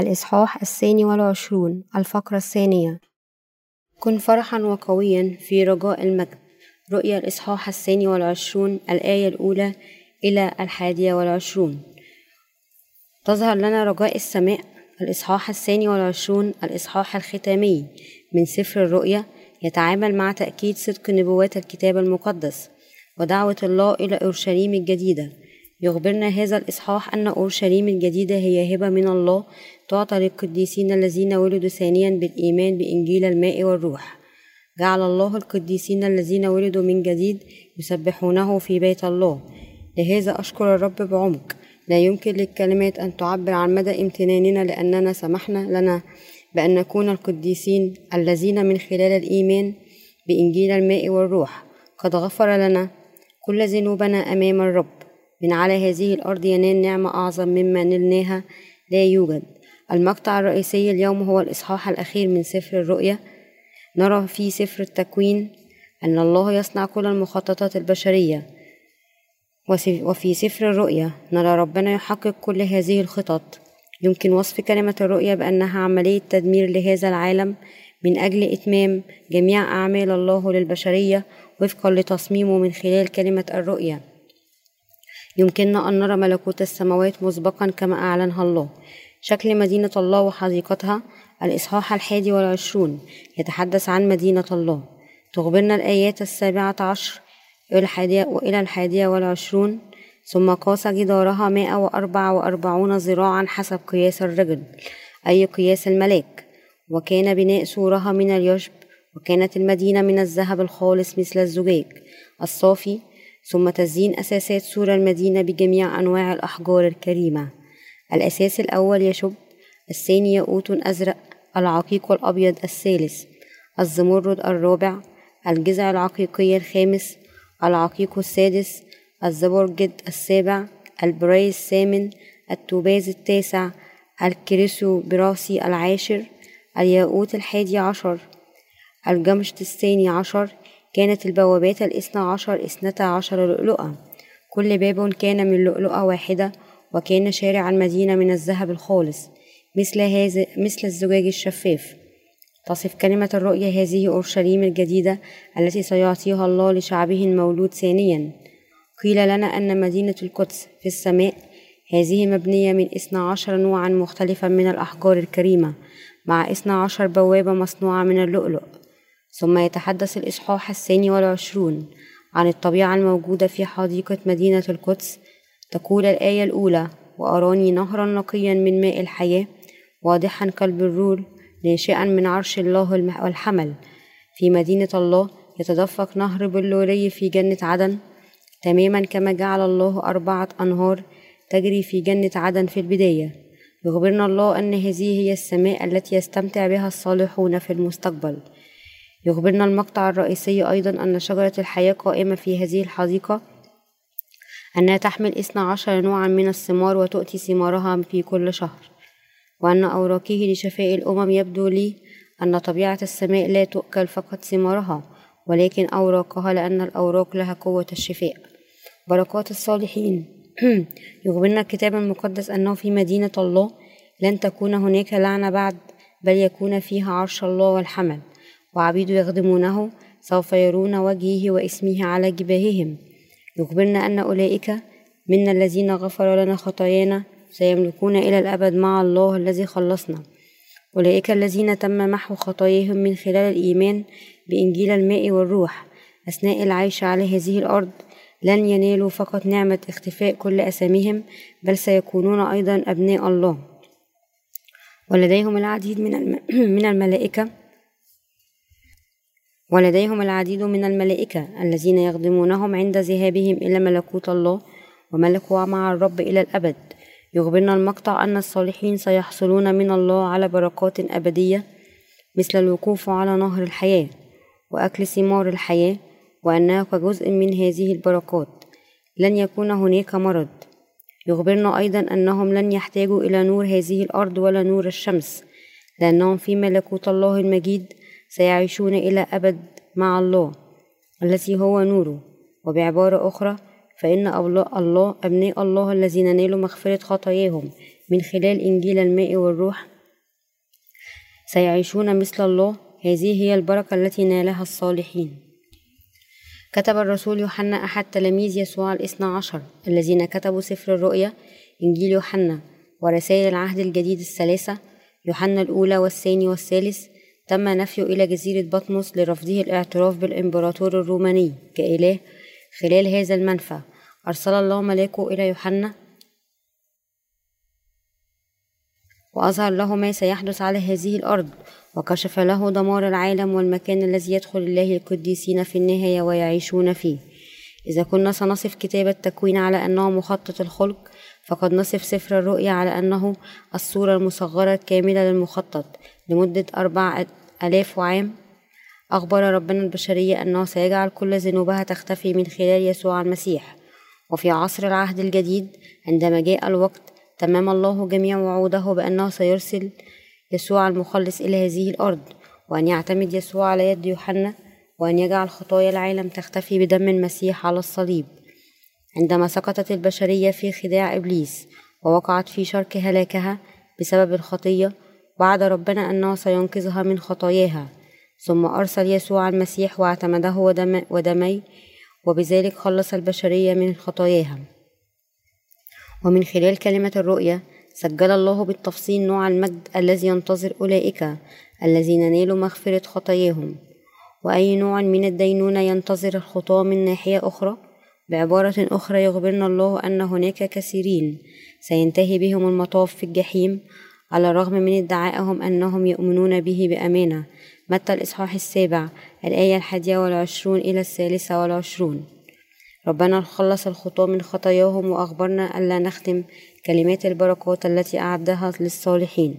الإصحاح الثاني والعشرون الفقرة الثانية. كن فرحا وقويا في رجاء المجد. رؤيا الإصحاح الثاني والعشرون الآية الأولى إلى الحادية والعشرون. تظهر لنا رجاء السماء. الإصحاح الثاني والعشرون الإصحاح الختامي. من سفر الرؤيا يتعامل مع تأكيد صدق نبوات الكتاب المقدس ودعوة الله إلى أورشليم الجديدة. يخبرنا هذا الإصحاح أن أورشليم الجديدة هي هبة من الله تعطى للقديسين الذين ولدوا ثانيا بالإيمان بإنجيل الماء والروح. جعل الله القديسين الذين ولدوا من جديد يسبحونه في بيت الله. لهذا أشكر الرب بعمق. لا يمكن للكلمات أن تعبر عن مدى امتناننا لأننا سمحنا لنا بأن نكون القديسين الذين من خلال الإيمان بإنجيل الماء والروح. قد غفر لنا كل ذنوبنا أمام الرب. من على هذه الأرض ينال نعمة أعظم مما نلناها لا يوجد. المقطع الرئيسي اليوم هو الإصحاح الأخير من سفر الرؤيا. نرى في سفر التكوين أن الله يصنع كل المخططات البشرية. وفي سفر الرؤيا نرى ربنا يحقق كل هذه الخطط. يمكن وصف كلمة الرؤيا بأنها عملية تدمير لهذا العالم من أجل إتمام جميع أعمال الله للبشرية وفقا لتصميمه من خلال كلمة الرؤيا. يمكننا أن نرى ملكوت السماوات مسبقا كما أعلنها الله. شكل مدينة الله وحديقتها الإصحاح الحادي والعشرون. يتحدث عن مدينة الله. تخبرنا الآيات السابعة عشر وإلى الحادية والعشرون. ثم قاس جدارها مائة وأربعة وأربعون ذراعا حسب قياس الرجل أي قياس الملاك. وكان بناء سورها من اليشب وكانت المدينة من الذهب الخالص مثل الزجاج. الصافي ثم تزيين أساسات سور المدينة بجميع أنواع الأحجار الكريمة. الأساس الأول يشب الثاني ياقوت أزرق العقيق الأبيض الثالث الزمرد الرابع الجذع العقيقي الخامس العقيق السادس الزبرجد السابع البراي الثامن التوباز التاسع الكريسوبراسي العاشر الياقوت الحادي عشر الجمشت الثاني عشر كانت البوابات الاثنى عشر اثنتا عشر لؤلؤة. كل باب كان من لؤلؤة واحدة وكان شارع المدينة من الذهب الخالص مثل هذا مثل الزجاج الشفاف. تصف كلمة الرؤيا هذه أورشليم الجديدة التي سيعطيها الله لشعبه المولود ثانيا. قيل لنا أن مدينة القدس في السماء هذه مبنية من اثنى عشر نوعا مختلفا من الأحجار الكريمة مع اثنى عشر بوابة مصنوعة من اللؤلؤ. ثم يتحدث الإصحاح الثاني والعشرون عن الطبيعة الموجودة في حديقة مدينة القدس تقول الآية الأولى وأراني نهرا نقيا من ماء الحياة واضحا كالبرور ناشئا من عرش الله والحمل. في مدينة الله يتدفق نهر بلوري في جنة عدن تماما كما جعل الله أربعة أنهار تجري في جنة عدن في البداية. يخبرنا الله أن هذه هي السماء التي يستمتع بها الصالحون في المستقبل. يخبرنا المقطع الرئيسي أيضا أن شجرة الحياة قائمة في هذه الحديقة أنها تحمل اثنا عشر نوعا من الثمار وتؤتي ثمارها في كل شهر وأن أوراقه لشفاء الأمم يبدو لي أن طبيعة السماء لا تؤكل فقط ثمارها ولكن أوراقها لأن الأوراق لها قوة الشفاء. بركات الصالحين. يخبرنا الكتاب المقدس أنه في مدينة الله لن تكون هناك لعنة بعد بل يكون فيها عرش الله والحمل. وعبيد يخدمونه سوف يرون وجهه واسمه على جباههم. يخبرنا أن أولئك منا الذين غفر لنا خطايانا سيملكون إلى الأبد مع الله الذي خلصنا. أولئك الذين تم محو خطاياهم من خلال الإيمان بإنجيل الماء والروح أثناء العيش على هذه الأرض لن ينالوا فقط نعمة اختفاء كل أساميهم بل سيكونون أيضا أبناء الله. ولديهم العديد من من الملائكة ولديهم العديد من الملائكة الذين يخدمونهم عند ذهابهم إلى ملكوت الله وملكوا مع الرب إلى الأبد. يخبرنا المقطع أن الصالحين سيحصلون من الله على بركات أبدية مثل الوقوف على نهر الحياة وأكل ثمار الحياة وأنه كجزء من هذه البركات. لن يكون هناك مرض. يخبرنا أيضا أنهم لن يحتاجوا إلى نور هذه الأرض ولا نور الشمس لأنهم في ملكوت الله المجيد سيعيشون إلى أبد مع الله الذي هو نوره. وبعبارة أخرى فإن الله أبناء الله الذين نالوا مغفرة خطاياهم من خلال إنجيل الماء والروح سيعيشون مثل الله. هذه هي البركة التي نالها الصالحين. كتب الرسول يوحنا أحد تلاميذ يسوع الاثنى عشر الذين كتبوا سفر الرؤيا إنجيل يوحنا ورسائل العهد الجديد الثلاثة يوحنا الأولى والثاني والثالث تم نفيه إلى جزيرة بطمس لرفضه الاعتراف بالإمبراطور الروماني كإله خلال هذا المنفى. أرسل الله ملاكه إلى يوحنا وأظهر له ما سيحدث على هذه الأرض وكشف له دمار العالم والمكان الذي يدخل الله القديسين في النهاية ويعيشون فيه. إذا كنا سنصف كتاب التكوين على أنه مخطط الخلق فقد نصف سفر الرؤيا على أنه الصورة المصغرة الكاملة للمخطط لمدة أربع آلاف عام أخبر ربنا البشرية أنه سيجعل كل ذنوبها تختفي من خلال يسوع المسيح. وفي عصر العهد الجديد عندما جاء الوقت تمام الله جميع وعوده بأنه سيرسل يسوع المخلص إلى هذه الأرض وأن يعتمد يسوع على يد يوحنا وأن يجعل خطايا العالم تختفي بدم المسيح على الصليب. عندما سقطت البشرية في خداع إبليس ووقعت في شرك هلاكها بسبب الخطية وعد ربنا أنه سينقذها من خطاياها. ثم أرسل يسوع المسيح واعتمده ودم ودمي وبذلك خلص البشرية من خطاياها. ومن خلال كلمة الرؤية سجل الله بالتفصيل نوع المجد الذي ينتظر أولئك الذين نالوا مغفرة خطاياهم. وأي نوع من الدينونة ينتظر الخطاة من ناحية أخرى؟ بعبارة أخرى يخبرنا الله أن هناك كثيرين سينتهي بهم المطاف في الجحيم على الرغم من ادعائهم أنهم يؤمنون به بأمانة. متى الإصحاح السابع؟ الآية الحادية والعشرون إلى الثالثة والعشرون. ربنا خلص الخطاة من خطاياهم وأخبرنا ألا نختم كلمات البركات التي أعدها للصالحين.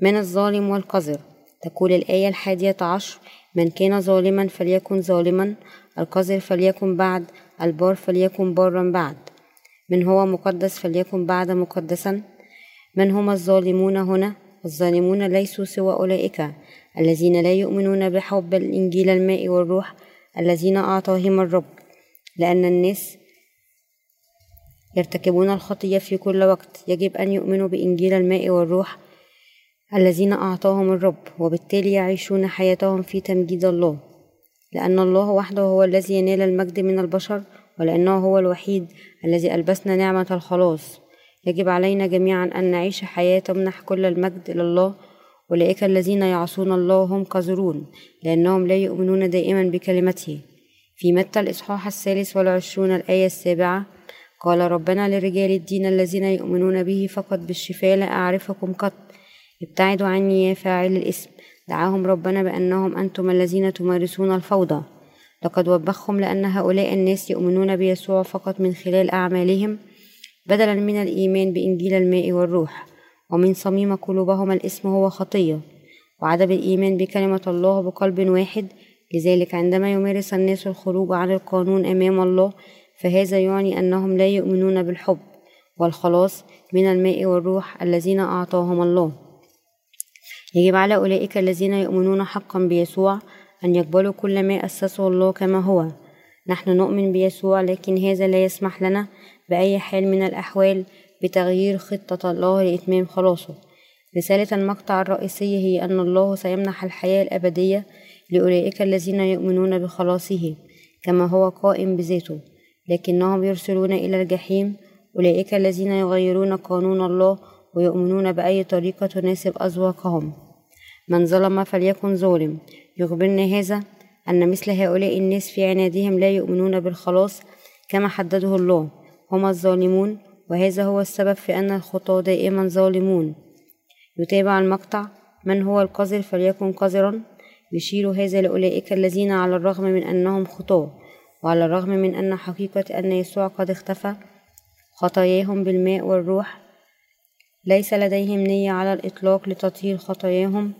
من الظالم والقذر. تقول الآية الحادية عشر من كان ظالما فليكن ظالما القذر فليكن بعد البار فليكن بارا بعد. من هو مقدس فليكن بعد مقدسا؟ من هم الظالمون هنا؟ الظالمون ليسوا سوى أولئك الذين لا يؤمنون بحب الإنجيل الماء والروح الذين أعطاهم الرب لأن الناس يرتكبون الخطية في كل وقت. يجب أن يؤمنوا بإنجيل الماء والروح الذين أعطاهم الرب وبالتالي يعيشون حياتهم في تمجيد الله. لأن الله وحده هو الذي ينال المجد من البشر ولأنه هو الوحيد الذي ألبسنا نعمة الخلاص. يجب علينا جميعا أن نعيش حياة تمنح كل المجد لله أولئك الذين يعصون الله هم قذرون لأنهم لا يؤمنون دائما بكلمته. في متى الإصحاح الثالث والعشرون الآية السابعة؟ قال ربنا لرجال الدين الذين يؤمنون به فقط بالشفاء لا أعرفكم قط ابتعدوا عني يا فاعل الإثم. دعاهم ربنا بأنهم أنتم الذين تمارسون الفوضى. لقد وبخهم لأن هؤلاء الناس يؤمنون بيسوع فقط من خلال أعمالهم بدلا من الإيمان بإنجيل الماء والروح ومن صميم قلوبهم الاسم هو خطية وعدم الإيمان بكلمة الله بقلب واحد لذلك عندما يمارس الناس الخروج عن القانون أمام الله فهذا يعني أنهم لا يؤمنون بالحب والخلاص من الماء والروح الذين أعطاهم الله. يجب على أولئك الذين يؤمنون حقا بيسوع أن يقبلوا كل ما أسسه الله كما هو. نحن نؤمن بيسوع لكن هذا لا يسمح لنا بأي حال من الأحوال بتغيير خطة الله لإتمام خلاصه. رسالة المقطع الرئيسية هي أن الله سيمنح الحياة الأبدية لأولئك الذين يؤمنون بخلاصه كما هو قائم بذاته لكنهم يرسلون إلى الجحيم أولئك الذين يغيرون قانون الله ويؤمنون بأي طريقة تناسب أذواقهم. من ظلم فليكن ظالم. يخبرنا هذا أن مثل هؤلاء الناس في عنادهم لا يؤمنون بالخلاص كما حدده الله. هم الظالمون وهذا هو السبب في أن الخطاة دائما ظالمون. يتابع المقطع من هو القذر فليكن قذرا. يشير هذا لأولئك الذين على الرغم من أنهم خطاة وعلى الرغم من أن حقيقة أن يسوع قد اختفى خطاياهم بالماء والروح. ليس لديهم نية على الإطلاق لتطهير خطاياهم.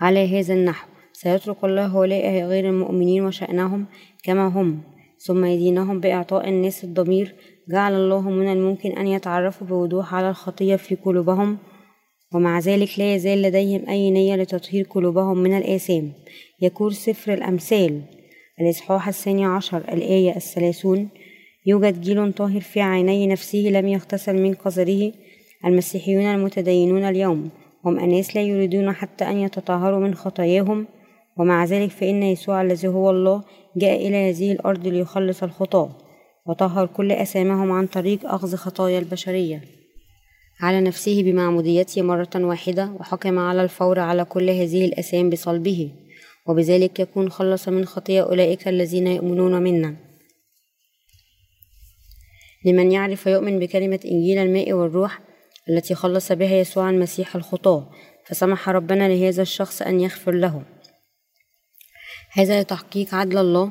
على هذا النحو سيترك الله هؤلاء غير المؤمنين وشأنهم كما هم. ثم يدينهم بإعطاء الناس الضمير. جعل الله من الممكن أن يتعرفوا بوضوح على الخطية في قلوبهم ومع ذلك لا يزال لديهم أي نية لتطهير قلوبهم من الآثام. يقول سفر الأمثال الإصحاح الثاني عشر الآية الثلاثون يوجد جيل طاهر في عيني نفسه لم يغتسل من قذره المسيحيون المتدينون اليوم. هم أناس لا يريدون حتى أن يتطهروا من خطاياهم. ومع ذلك فإن يسوع الذي هو الله جاء إلى هذه الأرض ليخلص الخطاة وطهر كل أسامهم عن طريق أخذ خطايا البشرية. على نفسه بمعموديته مرة واحدة وحكم على الفور على كل هذه الأسام بصلبه وبذلك يكون خلص من خطية أولئك الذين يؤمنون منا. لمن يعرف ويؤمن بكلمة إنجيل الماء والروح التي خلص بها يسوع المسيح الخطاة فسمح ربنا لهذا الشخص أن يغفر له. هذا لتحقيق عدل الله.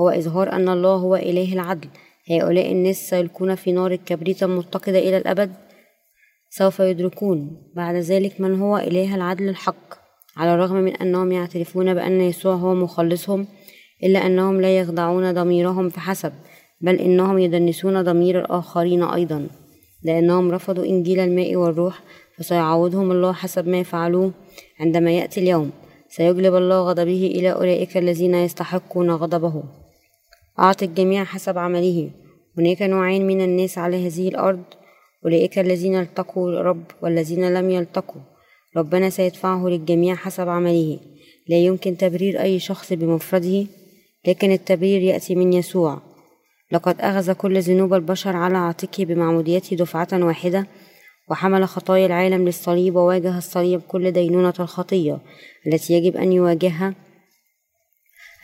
هو إظهار أن الله هو إله العدل. هؤلاء الناس سيلقون في نار الكبريت المتقدة إلى الأبد. سوف يدركون بعد ذلك من هو إله العدل الحق. على الرغم من أنهم يعترفون بأن يسوع هو مخلصهم إلا أنهم لا يخدعون ضميرهم فحسب بل إنهم يدنسون ضمير الآخرين أيضا. لأنهم رفضوا إنجيل الماء والروح فسيعوضهم الله حسب ما فعلوه عندما يأتي اليوم. سيجلب الله غضبه إلى أولئك الذين يستحقون غضبه. أعطي الجميع حسب عمله. هناك نوعين من الناس على هذه الأرض. أولئك الذين التقوا الرب والذين لم يلتقوا. ربنا سيدفعه للجميع حسب عمله. لا يمكن تبرير أي شخص بمفرده لكن التبرير يأتي من يسوع. لقد أخذ كل ذنوب البشر على عاتقه بمعموديته دفعة واحدة. وحمل خطايا العالم للصليب وواجه الصليب كل دينونة الخطية التي يجب أن يواجهها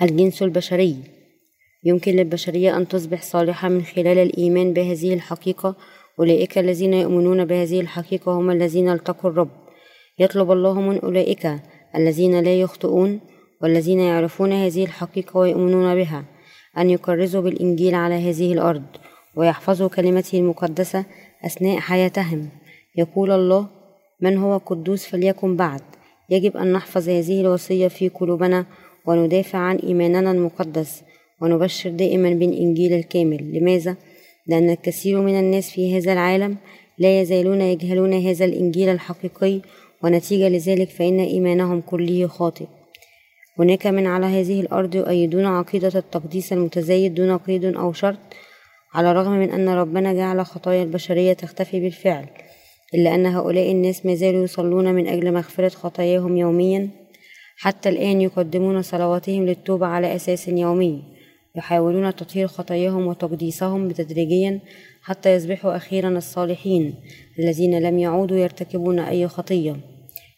الجنس البشري. يمكن للبشرية أن تصبح صالحة من خلال الإيمان بهذه الحقيقة. أولئك الذين يؤمنون بهذه الحقيقة هم الذين التقوا الرب. يطلب الله من أولئك الذين لا يخطئون والذين يعرفون هذه الحقيقة ويؤمنون بها أن يكرزوا بالإنجيل على هذه الأرض ويحفظوا كلمته المقدسة أثناء حياتهم. يقول الله من هو قدوس فليكن بعد؟ يجب أن نحفظ هذه الوصية في قلوبنا وندافع عن إيماننا المقدس ونبشر دائما بالإنجيل الكامل. لماذا؟ لأن الكثير من الناس في هذا العالم لا يزالون يجهلون هذا الإنجيل الحقيقي ونتيجة لذلك فإن إيمانهم كله خاطئ. هناك من على هذه الأرض يؤيدون عقيدة التقديس المتزايد دون قيد أو شرط على الرغم من أن ربنا جعل خطايا البشرية تختفي بالفعل. إلا أن هؤلاء الناس ما زالوا يصلون من أجل مغفرة خطاياهم يوميا حتى الآن يقدمون صلواتهم للتوبة على أساس يومي يحاولون تطهير خطاياهم وتقديسهم بتدريجيا حتى يصبحوا أخيرا الصالحين الذين لم يعودوا يرتكبون أي خطية.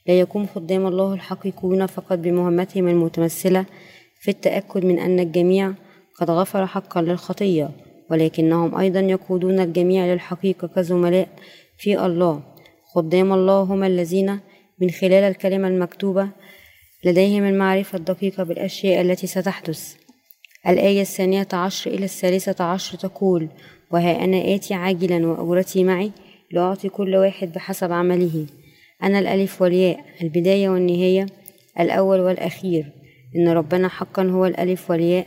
لا يقوم خدام الله الحقيقيون فقط بمهمتهم المتمثلة في التأكد من أن الجميع قد غفر حقا للخطية. ولكنهم أيضا يقودون الجميع للحقيقة كزملاء في الله. خدام الله هم الذين من خلال الكلمة المكتوبة لديهم المعرفة الدقيقة بالأشياء التي ستحدث. الآية الثانية عشر إلى الثالثة عشر تقول وها أنا آتي عاجلا وأجرتي معي لأعطي كل واحد بحسب عمله. أنا الألف والياء البداية والنهاية الأول والأخير. إن ربنا حقا هو الألف والياء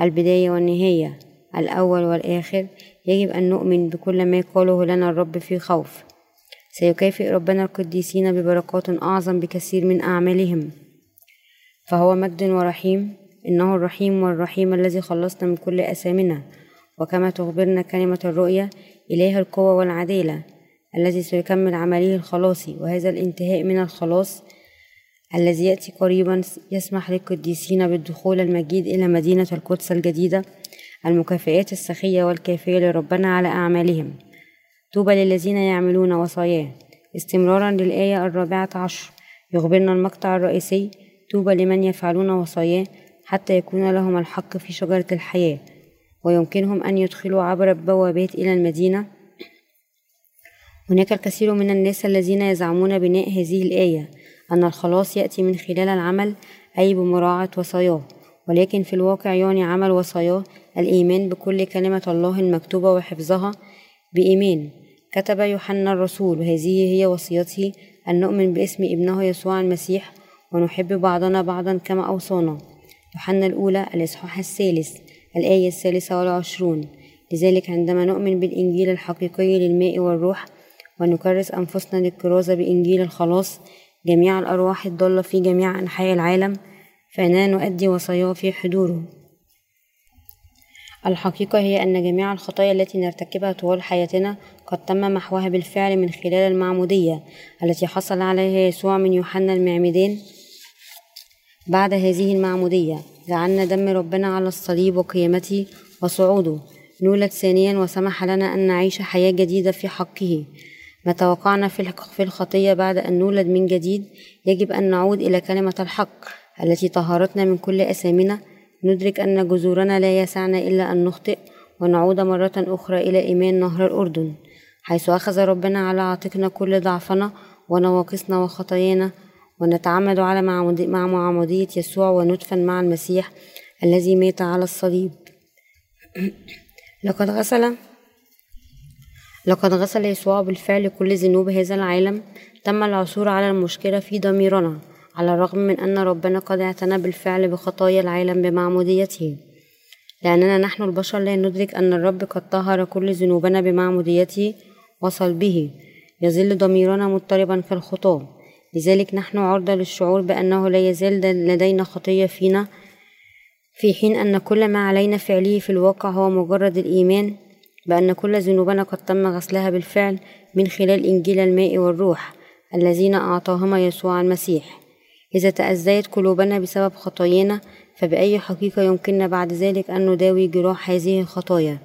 البداية والنهاية. الأول والآخر يجب أن نؤمن بكل ما قاله لنا الرب في خوف. سيكافئ ربنا القديسين ببركات أعظم بكثير من أعمالهم. فهو مجد ورحيم إنه الرحيم والرحيم الذي خلصنا من كل أثامنا. وكما تخبرنا كلمة الرؤيا إله القوة والعدالة الذي سيكمل عمله الخلاصي وهذا الانتهاء من الخلاص الذي يأتي قريبا يسمح للقديسين بالدخول المجيد إلى مدينة القدس الجديدة. المكافئات السخية والكافية لربنا على أعمالهم. طوبى للذين يعملون وصاياه. استمرارا للآية الرابعة عشر. يخبرنا المقطع الرئيسي. طوبى لمن يفعلون وصاياه حتى يكون لهم الحق في شجرة الحياة. ويمكنهم أن يدخلوا عبر البوابات إلى المدينة. هناك الكثير من الناس الذين يزعمون بناء هذه الآية أن الخلاص يأتي من خلال العمل أي بمراعاة وصاياه. ولكن في الواقع يعني عمل وصاياه الإيمان بكل كلمة الله المكتوبة وحفظها بإيمان. كتب يوحنا الرسول وهذه هي وصيته أن نؤمن باسم ابنه يسوع المسيح ونحب بعضنا بعضا كما أوصانا. يوحنا الأولى الإصحاح الثالث الآية الثالثة والعشرون. لذلك عندما نؤمن بالإنجيل الحقيقي للماء والروح ونكرس أنفسنا للكرازة بإنجيل الخلاص جميع الأرواح الضالة في جميع أنحاء العالم فإننا نؤدي وصاياه في حضوره. الحقيقة هي أن جميع الخطايا التي نرتكبها طوال حياتنا قد تم محوها بالفعل من خلال المعمودية التي حصل عليها يسوع من يوحنا المعمدان بعد هذه المعمودية. جعلنا دم ربنا على الصليب وقيامته وصعوده. نولد ثانيا وسمح لنا أن نعيش حياة جديدة في حقه. متى وقعنا في الخطية بعد أن نولد من جديد يجب أن نعود إلى كلمة الحق التي طهرتنا من كل أثامنا ندرك أن جذورنا لا يسعنا إلا أن نخطئ ونعود مرة أخرى إلى إيمان نهر الأردن حيث أخذ ربنا على عاتقنا كل ضعفنا ونواقصنا وخطايانا ونتعمد على مع معمودية يسوع وندفن مع المسيح الذي مات على الصليب. لقد غسل لقد غسل يسوع بالفعل كل ذنوب هذا العالم تم العثور على المشكلة في ضميرنا. على الرغم من أن ربنا قد اعتنى بالفعل بخطايا العالم بمعموديته. لأننا نحن البشر لا ندرك أن الرب قد طهر كل ذنوبنا بمعموديته وصلبه. يظل ضميرنا مضطربا كالخطاة لذلك نحن عرضة للشعور بأنه لا يزال لدينا خطية فينا في حين أن كل ما علينا فعله في الواقع هو مجرد الإيمان بأن كل ذنوبنا قد تم غسلها بالفعل من خلال إنجيل الماء والروح الذين أعطاهما يسوع المسيح. إذا تأذيت قلوبنا بسبب خطايانا فبأي حقيقة يمكننا بعد ذلك أن نداوي جروح هذه الخطايا؟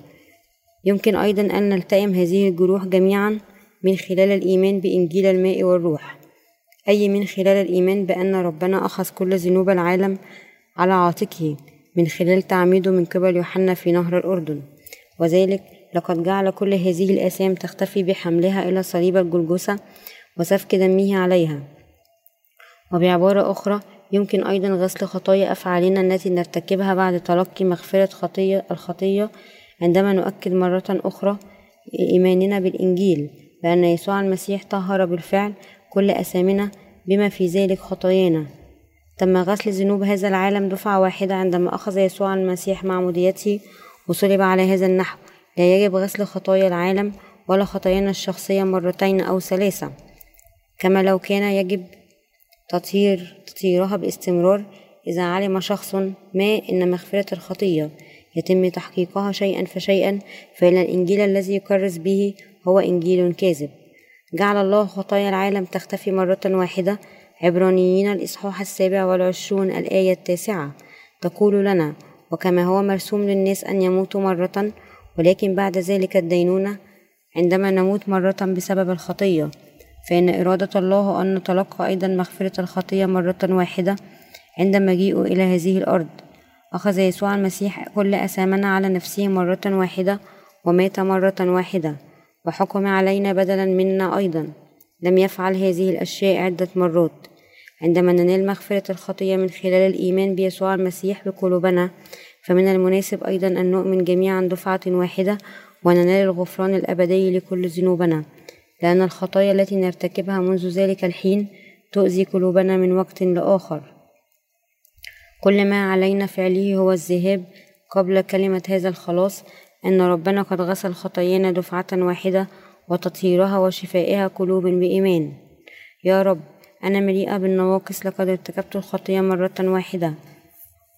يمكن أيضا أن نلتئم هذه الجروح جميعا من خلال الإيمان بإنجيل الماء والروح. أي من خلال الإيمان بأن ربنا أخذ كل ذنوب العالم على عاتقه من خلال تعميده من قبل يوحنا في نهر الأردن. وذلك لقد جعل كل هذه الآثام تختفي بحملها إلى صليب الجلجثة وسفك دمه عليها. وبعبارة أخرى يمكن أيضا غسل خطايا أفعالنا التي نرتكبها بعد تلقي مغفرة خطية الخطية عندما نؤكد مرة أخرى إيماننا بالإنجيل بأن يسوع المسيح طهر بالفعل كل أثامنا بما في ذلك خطايانا. تم غسل ذنوب هذا العالم دفعة واحدة عندما أخذ يسوع المسيح معموديته وصلب على هذا النحو لا يجب غسل خطايا العالم ولا خطايانا الشخصية مرتين أو ثلاثة. كما لو كان يجب تطهير تطهيرها باستمرار إذا علم شخص ما إن مغفرة الخطية. يتم تحقيقها شيئا فشيئا فإن الإنجيل الذي يكرس به هو إنجيل كاذب. جعل الله خطايا العالم تختفي مرة واحدة. عبرانيين الإصحاح السابع والعشرون الآية التاسعة. تقول لنا وكما هو مرسوم للناس أن يموتوا مرة ولكن بعد ذلك الدينونة عندما نموت مرة بسبب الخطية. فإن إرادة الله أن نتلقى أيضا مغفرة الخطية مرة واحدة عند مجيئه إلى هذه الأرض. أخذ يسوع المسيح كل أثامنا على نفسه مرة واحدة ومات مرة واحدة وحكم علينا بدلا منا أيضا. لم يفعل هذه الأشياء عدة مرات. عندما ننال مغفرة الخطية من خلال الإيمان بيسوع المسيح بقلوبنا فمن المناسب أيضا أن نؤمن جميعا دفعة واحدة وننال الغفران الأبدي لكل ذنوبنا. لأن الخطايا التي نرتكبها منذ ذلك الحين تؤذي قلوبنا من وقت لآخر. كل ما علينا فعله هو الذهاب قبل كلمة هذا الخلاص أن ربنا قد غسل خطايانا دفعة واحدة وتطهيرها وشفائها قلوب بإيمان. يا رب أنا مليئة بالنواقص لقد ارتكبت الخطية مرة واحدة.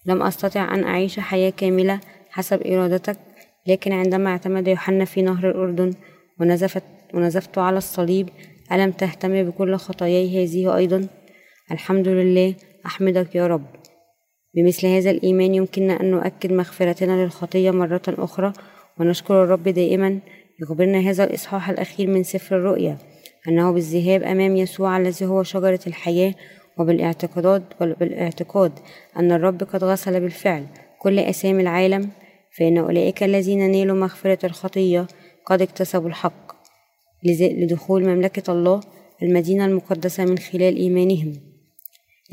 لم أستطع أن أعيش حياة كاملة حسب إرادتك لكن عندما اعتمد يوحنا في نهر الأردن ونزفت ونزفت على الصليب. ألم تهتم بكل خطاياي هذه أيضا؟ الحمد لله أحمدك يا رب. بمثل هذا الإيمان يمكننا أن نؤكد مغفرتنا للخطية مرة أخرى ونشكر الرب دائما. يخبرنا هذا الإصحاح الأخير من سفر الرؤيا أنه بالذهاب أمام يسوع الذي هو شجرة الحياة وبالاعتقاد وبالاعتقاد أن الرب قد غسل بالفعل كل أسامي العالم فإن أولئك الذين نالوا مغفرة الخطية قد اكتسبوا الحق. لدخول مملكة الله المدينة المقدسة من خلال إيمانهم.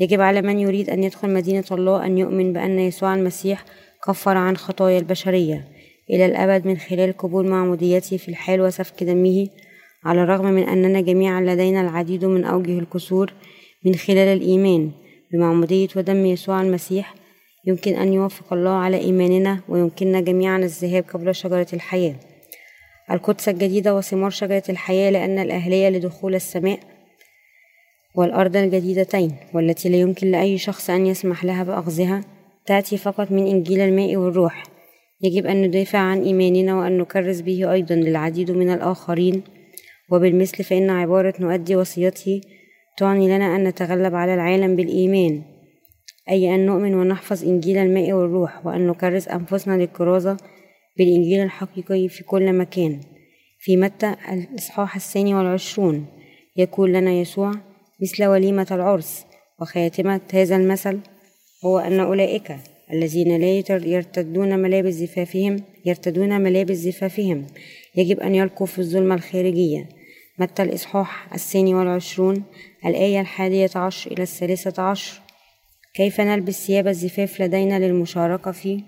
يجب على من يريد أن يدخل مدينة الله أن يؤمن بأن يسوع المسيح كفر عن خطايا البشرية إلى الأبد من خلال قبول معموديته في الحال وسفك دمه على الرغم من أننا جميعا لدينا العديد من أوجه الكسور من خلال الإيمان بمعمودية ودم يسوع المسيح يمكن أن يوفق الله على إيماننا ويمكننا جميعا الذهاب قبل شجرة الحياة. القدس الجديدة وثمار شجرة الحياة لأن الأهلية لدخول السماء والأرض الجديدتين والتي لا يمكن لأي شخص أن يسمح لها بأخذها تأتي فقط من إنجيل الماء والروح. يجب أن ندافع عن إيماننا وأن نكرس به أيضا للعديد من الآخرين. وبالمثل فإن عبارة نؤدي وصيته تعني لنا أن نتغلب على العالم بالإيمان أي أن نؤمن ونحفظ إنجيل الماء والروح وأن نكرس أنفسنا للكرازة بالإنجيل الحقيقي في كل مكان. في متى الإصحاح الثاني والعشرون يقول لنا يسوع مثل وليمة العرس وخاتمة هذا المثل هو أن أولئك الذين لا يرتدون ملابس زفافهم يرتدون ملابس زفافهم. يجب أن يلقوا في الظلمة الخارجية. متى الإصحاح الثاني والعشرون الآية الحادية عشر إلى الثالثة عشر كيف نلبس ثياب الزفاف لدينا للمشاركة في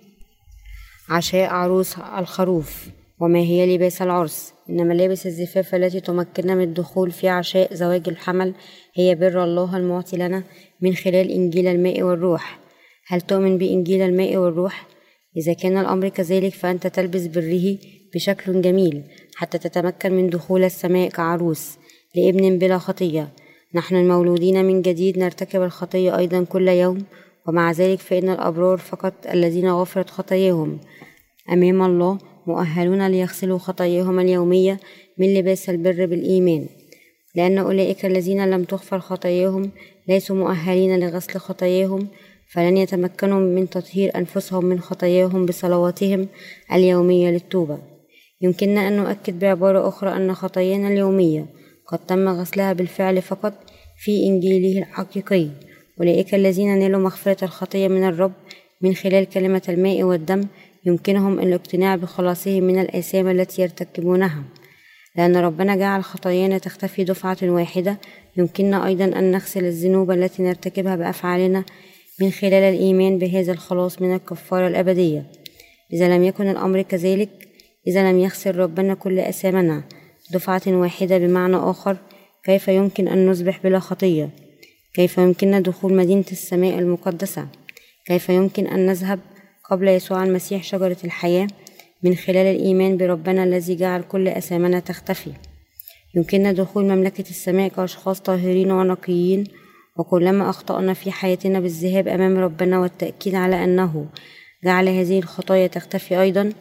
عشاء عروس الخروف. وما هي لباس العرس؟ إن ملابس الزفاف التي تمكننا من الدخول في عشاء زواج الحمل هي بر الله المعطي لنا من خلال إنجيل الماء والروح. هل تؤمن بإنجيل الماء والروح؟ إذا كان الأمر كذلك فأنت تلبس بره بشكل جميل حتى تتمكن من دخول السماء كعروس لابن بلا خطية. نحن المولودين من جديد نرتكب الخطية أيضا كل يوم ومع ذلك فإن الأبرار فقط الذين غفرت خطاياهم. أمام الله مؤهلون ليغسلوا خطاياهم اليومية من لباس البر بالإيمان. لأن أولئك الذين لم تغفر خطاياهم ليسوا مؤهلين لغسل خطاياهم فلن يتمكنوا من تطهير أنفسهم من خطاياهم بصلواتهم اليومية للتوبة. يمكننا أن نؤكد بعبارة أخرى أن خطايانا اليومية قد تم غسلها بالفعل فقط في إنجيله الحقيقي. أولئك الذين نالوا مغفرة الخطية من الرب من خلال كلمة الماء والدم يمكنهم الاقتناع بخلاصهم من الآثام التي يرتكبونها. لأن ربنا جعل خطايانا تختفي دفعة واحدة يمكننا أيضا أن نغسل الذنوب التي نرتكبها بأفعالنا من خلال الإيمان بهذا الخلاص من الكفارة الأبدية. إذا لم يكن الأمر كذلك إذا لم يغسل ربنا كل أثامنا دفعة واحدة بمعنى آخر كيف يمكن أن نصبح بلا خطية؟ كيف يمكننا دخول مدينة السماء المقدسة؟ كيف يمكن أن نذهب قبل يسوع المسيح شجرة الحياة من خلال الإيمان بربنا الذي جعل كل أثامنا تختفي. يمكننا دخول مملكة السماء كأشخاص طاهرين ونقيين وكلما أخطأنا في حياتنا بالذهاب أمام ربنا والتأكيد على أنه جعل هذه الخطايا تختفي أيضا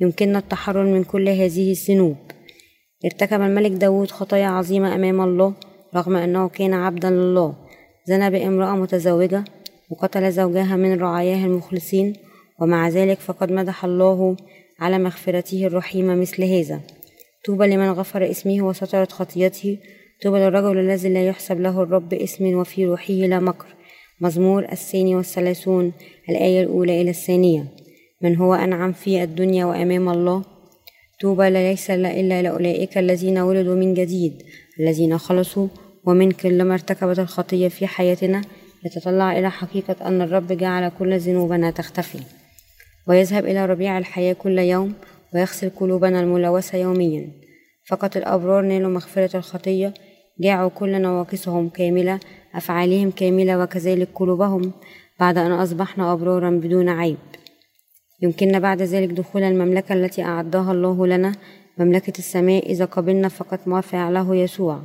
يمكننا التحرر من كل هذه الذنوب. ارتكب الملك داود خطايا عظيمة أمام الله رغم أنه كان عبدا لله. زنى بامرأة متزوجة وقتل زوجها من رعاياه المخلصين ومع ذلك فقد مدح الله على مغفرته الرحيمة مثل هذا. طوبى لمن غفر اسمه وسترت خطيته. طوبى للرجل الذي لا يحسب له الرب اسم وفي روحه لا مكر. مزمور الثاني والثلاثون الآية الأولى إلى الثانية. من هو أنعم في الدنيا وأمام الله؟ طوبى ليس إلا لأولئك الذين ولدوا من جديد الذين خلصوا ومن كلما ارتكبت الخطية في حياتنا. يتطلع إلى حقيقة أن الرب جعل كل ذنوبنا تختفي. ويذهب إلى ربيع الحياة كل يوم ويغسل قلوبنا الملوثة يوميا. فقط الأبرار نالوا مغفرة الخطية جاعوا كل نواقصهم كاملة أفعالهم كاملة وكذلك قلوبهم بعد أن أصبحنا أبرارا بدون عيب. يمكننا بعد ذلك دخول المملكة التي أعدها الله لنا مملكة السماء إذا قبلنا فقط ما فعله يسوع.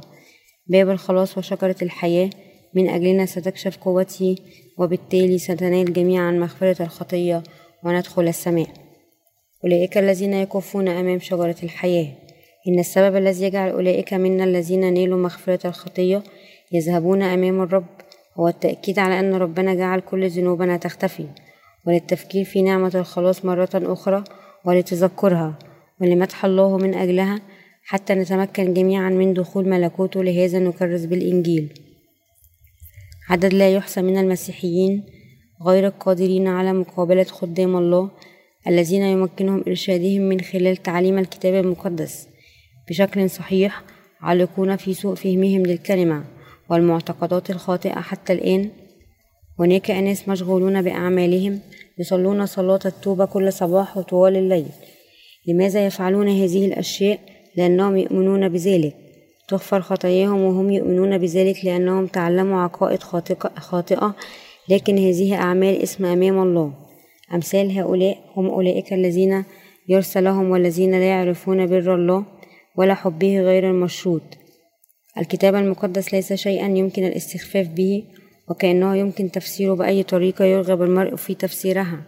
باب الخلاص وشجرة الحياة من أجلنا ستكشف قوته وبالتالي ستنال جميعا مغفرة الخطية وندخل السماء. أولئك الذين يكفون أمام شجرة الحياة. إن السبب الذي يجعل أولئك منا الذين نالوا مغفرة الخطية يذهبون أمام الرب هو التأكيد على أن ربنا جعل كل ذنوبنا تختفي. وللتفكير في نعمة الخلاص مرة أخرى ولتذكرها ولمدح الله من أجلها حتى نتمكن جميعا من دخول ملكوته لهذا نكرس بالإنجيل. عدد لا يحصى من المسيحيين غير القادرين على مقابلة خدام الله الذين يمكنهم إرشادهم من خلال تعليم الكتاب المقدس بشكل صحيح عالقون في سوء فهمهم للكلمة والمعتقدات الخاطئة حتى الآن. هناك أناس مشغولون بأعمالهم يصلون صلاة التوبة كل صباح وطوال الليل. لماذا يفعلون هذه الأشياء؟ لأنهم يؤمنون بذلك. تغفر خطاياهم وهم يؤمنون بذلك لأنهم تعلموا عقائد خاطئة لكن هذه أعمال اسم أمام الله. أمثال هؤلاء هم أولئك الذين يرسى لهم والذين لا يعرفون بر الله ولا حبه غير المشروط. الكتاب المقدس ليس شيئا يمكن الاستخفاف به وكأنه يمكن تفسيره بأي طريقة يرغب المرء في تفسيرها.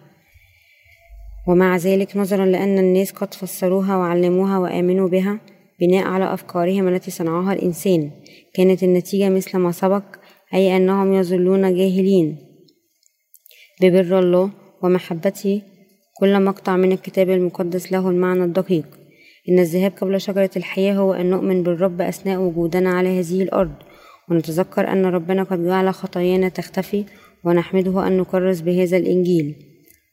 ومع ذلك نظرا لأن الناس قد فسروها وعلموها وآمنوا بها بناء على أفكارهم التي صنعها الإنسان. كانت النتيجة مثل ما سبق أي أنهم يظلون جاهلين. ببر الله ومحبته كل مقطع من الكتاب المقدس له المعنى الدقيق. إن الذهاب قبل شجرة الحياة هو أن نؤمن بالرب أثناء وجودنا على هذه الأرض. ونتذكر أن ربنا قد جعل خطايانا تختفي ونحمده أن نكرس بهذا الإنجيل.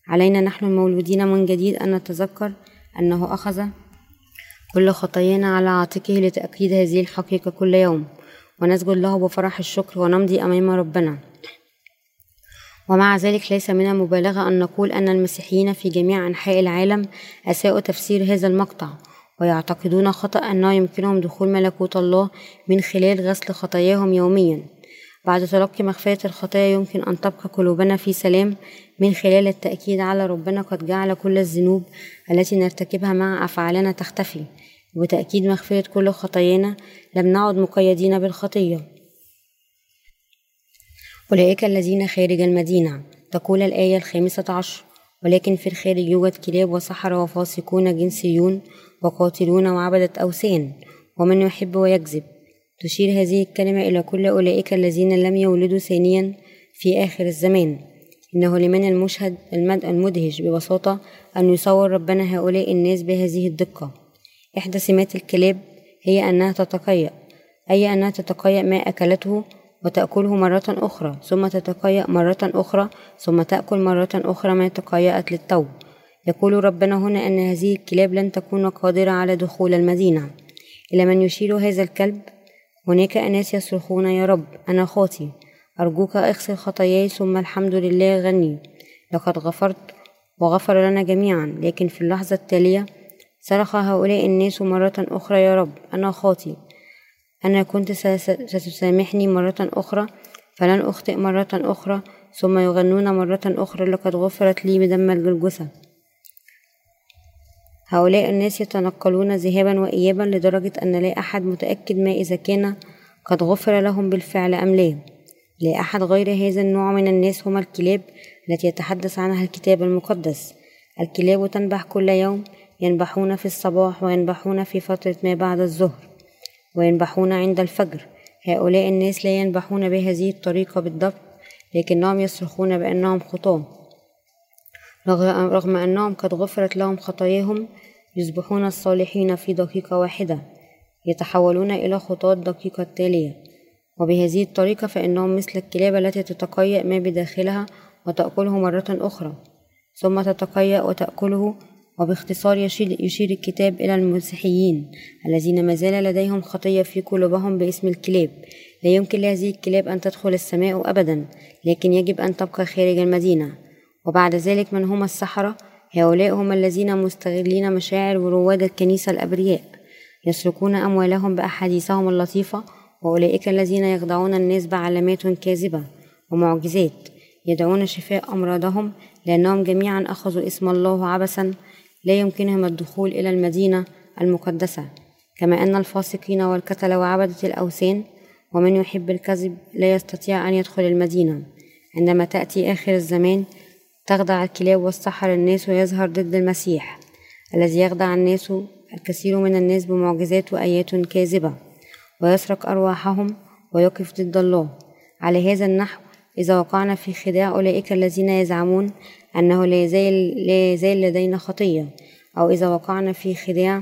علينا نحن المولودين من جديد أن نتذكر أنه أخذ كل خطايانا على عاتقه لتأكيد هذه الحقيقة كل يوم. ونسجد له بفرح الشكر ونمضي أمام ربنا. ومع ذلك ليس من المبالغة أن نقول أن المسيحيين في جميع أنحاء العالم أساءوا تفسير هذا المقطع ويعتقدون خطأ أنه يمكنهم دخول ملكوت الله من خلال غسل خطاياهم يوميا. بعد تلقي مغفرة الخطايا يمكن أن تبقى قلوبنا في سلام من خلال التأكيد على ربنا قد جعل كل الذنوب التي نرتكبها مع أفعالنا تختفي. وبتأكيد مغفرة كل خطايانا لم نعد مقيدين بالخطية. أولئك الذين خارج المدينة. تقول الآية الخامسة عشر. ولكن في الخارج يوجد كلاب وسحرة وفاسقون جنسيون وقاتلون وعبدة أوثان. ومن يحب ويكذب. تشير هذه الكلمة إلى كل أولئك الذين لم يولدوا ثانيا في آخر الزمان. إنه لمن المشهد المدهش ببساطة أن يصور ربنا هؤلاء الناس بهذه الدقة. إحدى سمات الكلاب هي أنها تتقيأ أي أنها تتقيأ ما أكلته وتأكله مرة أخرى ثم تتقيأ مرة أخرى ثم تأكل مرة أخرى ما تقيأت للتو. يقول ربنا هنا أن هذه الكلاب لن تكون قادرة على دخول المدينة. إلى من يشير هذا الكلب؟ هناك أناس يصرخون يا رب أنا خاطي. أرجوك اغسل خطاياي ثم الحمد لله غني. لقد غفرت وغفر لنا جميعا. لكن في اللحظة التالية صرخ هؤلاء الناس مرة أخرى يا رب أنا خاطي. أنا كنت ستسامحني مرة أخرى فلن أخطئ مرة أخرى ثم يغنون مرة أخرى لقد غفرت لي بدم الجلجثة هؤلاء الناس يتنقلون ذهابا وإيابا لدرجة أن لا أحد متأكد ما إذا كان قد غفر لهم بالفعل أم لا. لا أحد غير هذا النوع من الناس هم الكلاب التي يتحدث عنها الكتاب المقدس. الكلاب تنبح كل يوم ينبحون في الصباح وينبحون في فترة ما بعد الظهر. وينبحون عند الفجر. هؤلاء الناس لا ينبحون بهذه الطريقة بالضبط لكنهم يصرخون بأنهم خطاة رغم أنهم قد غفرت لهم خطاياهم يصبحون الصالحين في دقيقة واحدة يتحولون إلى خطاة الدقيقة التالية. وبهذه الطريقة فإنهم مثل الكلاب التي تتقيأ ما بداخلها وتأكله مرة أخرى ثم تتقيأ وتأكله وباختصار يشير, الكتاب إلى المسيحيين الذين ما زال لديهم خطية في قلوبهم باسم الكلاب لا يمكن لهذه الكلاب أن تدخل السماء أبدا لكن يجب أن تبقى خارج المدينة. وبعد ذلك من هم السحرة هؤلاء هم الذين مستغلين مشاعر ورواد الكنيسة الأبرياء. يسرقون أموالهم بأحاديثهم اللطيفة وأولئك الذين يخدعون الناس بعلامات كاذبة ومعجزات. يدعون شفاء أمراضهم لأنهم جميعا أخذوا اسم الله عبثا. لا يمكنهم الدخول إلى المدينة المقدسة كما أن الفاسقين والكتلة وعبدة الأوثان ومن يحب الكذب لا يستطيع أن يدخل المدينة. عندما تأتي آخر الزمان تخدع الكلاب والسحر الناس ويظهر ضد المسيح الذي يخدع الناس الكثير من الناس بمعجزات وآيات كاذبة ويسرق أرواحهم ويقف ضد الله. على هذا النحو إذا وقعنا في خداع أولئك الذين يزعمون أنه لا يزال, لدينا خطية أو إذا وقعنا في خداع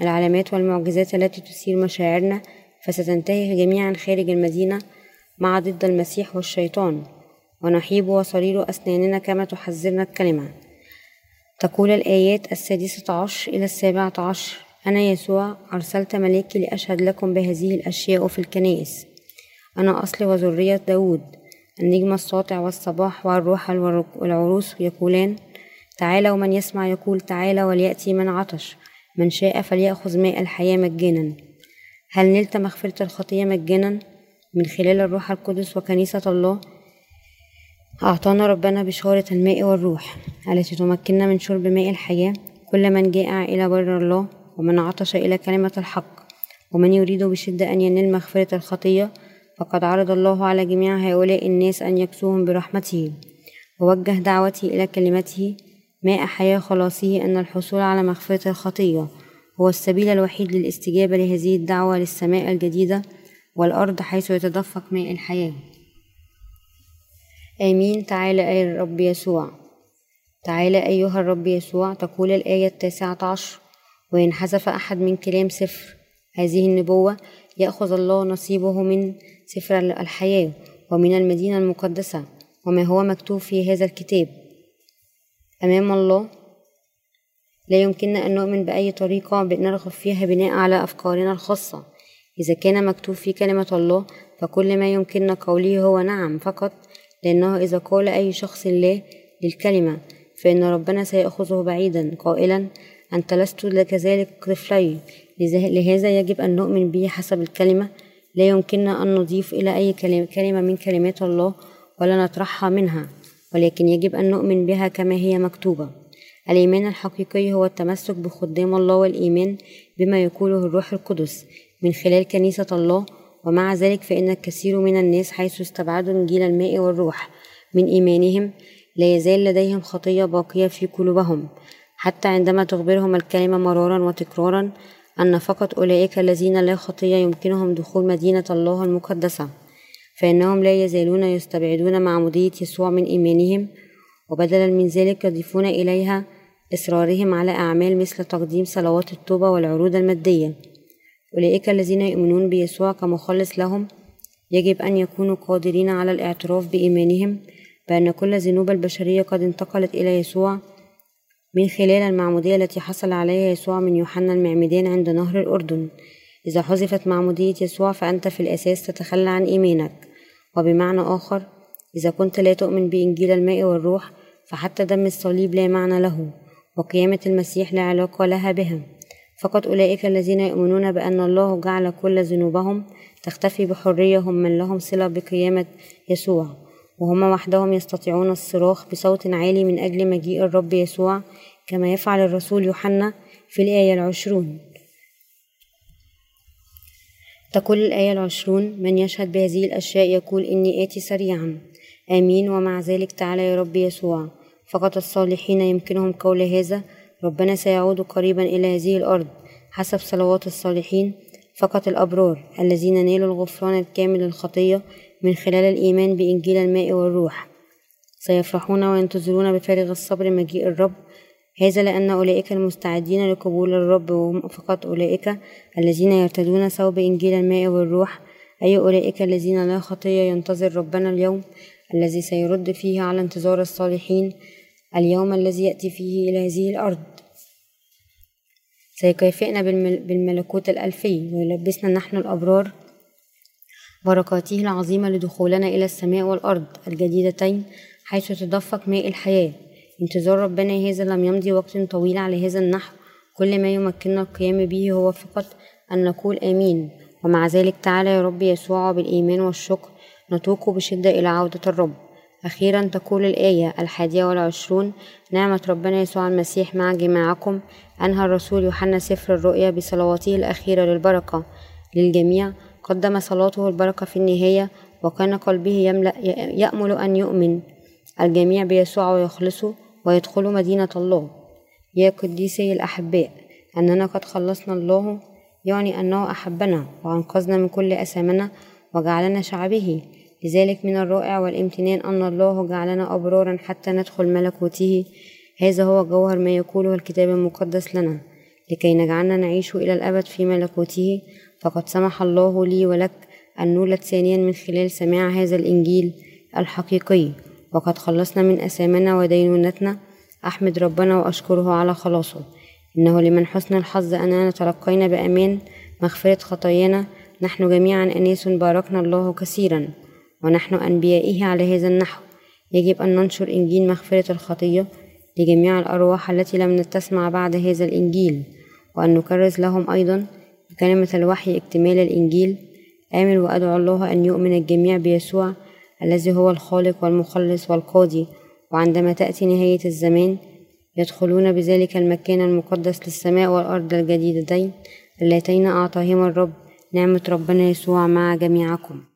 العلامات والمعجزات التي تثير مشاعرنا فستنتهي جميعا خارج المدينة مع ضد المسيح والشيطان ونحيب وصرير أسناننا كما تحذرنا الكلمة. تقول الآيات السادسة عشر إلى السابعة عشر أنا يسوع أرسلت ملاكي لأشهد لكم بهذه الأشياء في الكنائس. أنا أصل وذرية داود. النجم الساطع والصباح والروح والعروس يقولان تعالى ومن يسمع يقول تعالى وليأتي من عطش من شاء فليأخذ ماء الحياة مجانا. هل نلت مغفرة الخطية مجانا؟ من خلال الروح القدس وكنيسة الله. أعطانا ربنا بشارة الماء والروح التي تمكننا من شرب ماء الحياة. كل من جاء إلى بر الله ومن عطش إلى كلمة الحق ومن يريد بشدة أن ينال مغفرة الخطية فقد عرض الله على جميع هؤلاء الناس أن يكسوهم برحمته. ووجه دعوتي إلى كلمته ماء حياة خلاصه أن الحصول على مغفرة الخطية هو السبيل الوحيد للاستجابة لهذه الدعوة للسماء الجديدة والأرض حيث يتدفق ماء الحياة. آمين. تعالى أي الرب يسوع. تعالى أيها الرب يسوع. تقول الآية التاسعة عشر وإن حذف أحد من كلام سفر هذه النبوة يأخذ الله نصيبه من سفر الحياة ومن المدينة المقدسة وما هو مكتوب في هذا الكتاب. أمام الله لا يمكننا أن نؤمن بأي طريقة نرغب فيها بناء على أفكارنا الخاصة. إذا كان مكتوب في كلمة الله فكل ما يمكننا قوله هو نعم فقط لأنه إذا قال أي شخص لا للكلمة فإن ربنا سيأخذه بعيدا قائلا أنت لست كذلك طفلي. لهذا يجب أن نؤمن به حسب الكلمة. لا يمكننا أن نضيف إلى أي كلمة من كلمات الله ولا نطرحها منها ولكن يجب أن نؤمن بها كما هي مكتوبة. الإيمان الحقيقي هو التمسك بخدام الله والإيمان بما يقوله الروح القدس من خلال كنيسة الله ومع ذلك فإن الكثير من الناس حيث استبعدوا إنجيل الماء والروح من إيمانهم لا يزال لديهم خطية باقية في قلوبهم حتى عندما تخبرهم الكلمة مرارا وتكرارا أن فقط أولئك الذين لا خطية يمكنهم دخول مدينة الله المقدسة فإنهم لا يزالون يستبعدون معمودية يسوع من إيمانهم وبدلا من ذلك يضيفون إليها إصرارهم على أعمال مثل تقديم صلوات التوبة والعروض المادية. أولئك الذين يؤمنون بيسوع كمخلص لهم يجب أن يكونوا قادرين على الاعتراف بإيمانهم بأن كل ذنوب البشرية قد انتقلت إلى يسوع من خلال المعمودية التي حصل عليها يسوع من يوحنا المعمدان عند نهر الأردن. إذا حذفت معمودية يسوع فأنت في الأساس تتخلى عن إيمانك. وبمعنى آخر إذا كنت لا تؤمن بإنجيل الماء والروح فحتى دم الصليب لا معنى له وقيامة المسيح لا علاقة لها بها فقط أولئك الذين يؤمنون بأن الله جعل كل ذنوبهم تختفي بحرية هم من لهم صلة بقيامة يسوع. وهم وحدهم يستطيعون الصراخ بصوت عالي من أجل مجيء الرب يسوع كما يفعل الرسول يوحنا في الآية العشرون. تقول الآية العشرون من يشهد بهذه الأشياء يقول إني آتي سريعا. آمين. ومع ذلك تعالى يا رب يسوع. فقط الصالحين يمكنهم قول هذا ربنا سيعود قريبا إلى هذه الأرض. حسب صلوات الصالحين فقط الأبرار الذين نالوا الغفران الكامل للخطية من خلال الإيمان بإنجيل الماء والروح. سيفرحون وينتظرون بفارغ الصبر مجيء الرب. هذا لأن أولئك المستعدين لقبول الرب وهم فقط أولئك الذين يرتدون ثوب إنجيل الماء والروح. أي أولئك الذين لا خطية ينتظر ربنا اليوم الذي سيرد فيه على انتظار الصالحين اليوم الذي يأتي فيه إلى هذه الأرض. سيكافئنا بالملكوت الألفي ويلبسنا نحن الأبرار بركاته العظيمة لدخولنا إلى السماء والأرض الجديدتين حيث تدفق ماء الحياة. انتظار ربنا هذا لم يمضي وقت طويل على هذا النحو. كل ما يمكننا القيام به هو فقط أن نقول آمين. ومع ذلك تعالى يا رب يسوع بالإيمان والشكر. نتوق بشدة إلى عودة الرب. أخيرا تقول الآية الحادية والعشرون نعمة ربنا يسوع المسيح مع جماعكم أنهى الرسول يوحنا سفر الرؤيا بصلواته الأخيرة للبركة للجميع. قدم صلاته البركة في النهاية وكان قلبه يملأ يأمل أن يؤمن. الجميع بيسوع ويخلصوا ويدخلوا مدينة الله. يا قديسي الأحباء أننا قد خلصنا الله يعني أنه أحبنا وأنقذنا من كل أثامنا وجعلنا شعبه. لذلك من الرائع والامتنان أن الله جعلنا أبرارا حتى ندخل ملكوته. هذا هو جوهر ما يقوله الكتاب المقدس لنا لكي نجعلنا نعيش إلى الأبد في ملكوته. فقد سمح الله لي ولك أن نولد ثانيا من خلال سماع هذا الإنجيل الحقيقي. وقد خلصنا من أثامنا ودينونتنا. أحمد ربنا وأشكره على خلاصه. إنه لمن حسن الحظ أننا تلقينا بأمان مغفرة خطايانا. نحن جميعا أناس باركنا الله كثيرا ونحن أنبيائه على هذا النحو. يجب أن ننشر إنجيل مغفرة الخطية لجميع الأرواح التي لم تسمع بعد هذا الإنجيل وأن نكرس لهم أيضا بكلمة الوحي اكتمال الإنجيل. آمن وأدعو الله أن يؤمن الجميع بيسوع الذي هو الخالق والمخلص والقاضي. وعندما تأتي نهاية الزمان يدخلون بذلك المكان المقدس للسماء والأرض الجديدتين اللتين أعطاهما الرب. نعمة ربنا يسوع مع جميعكم.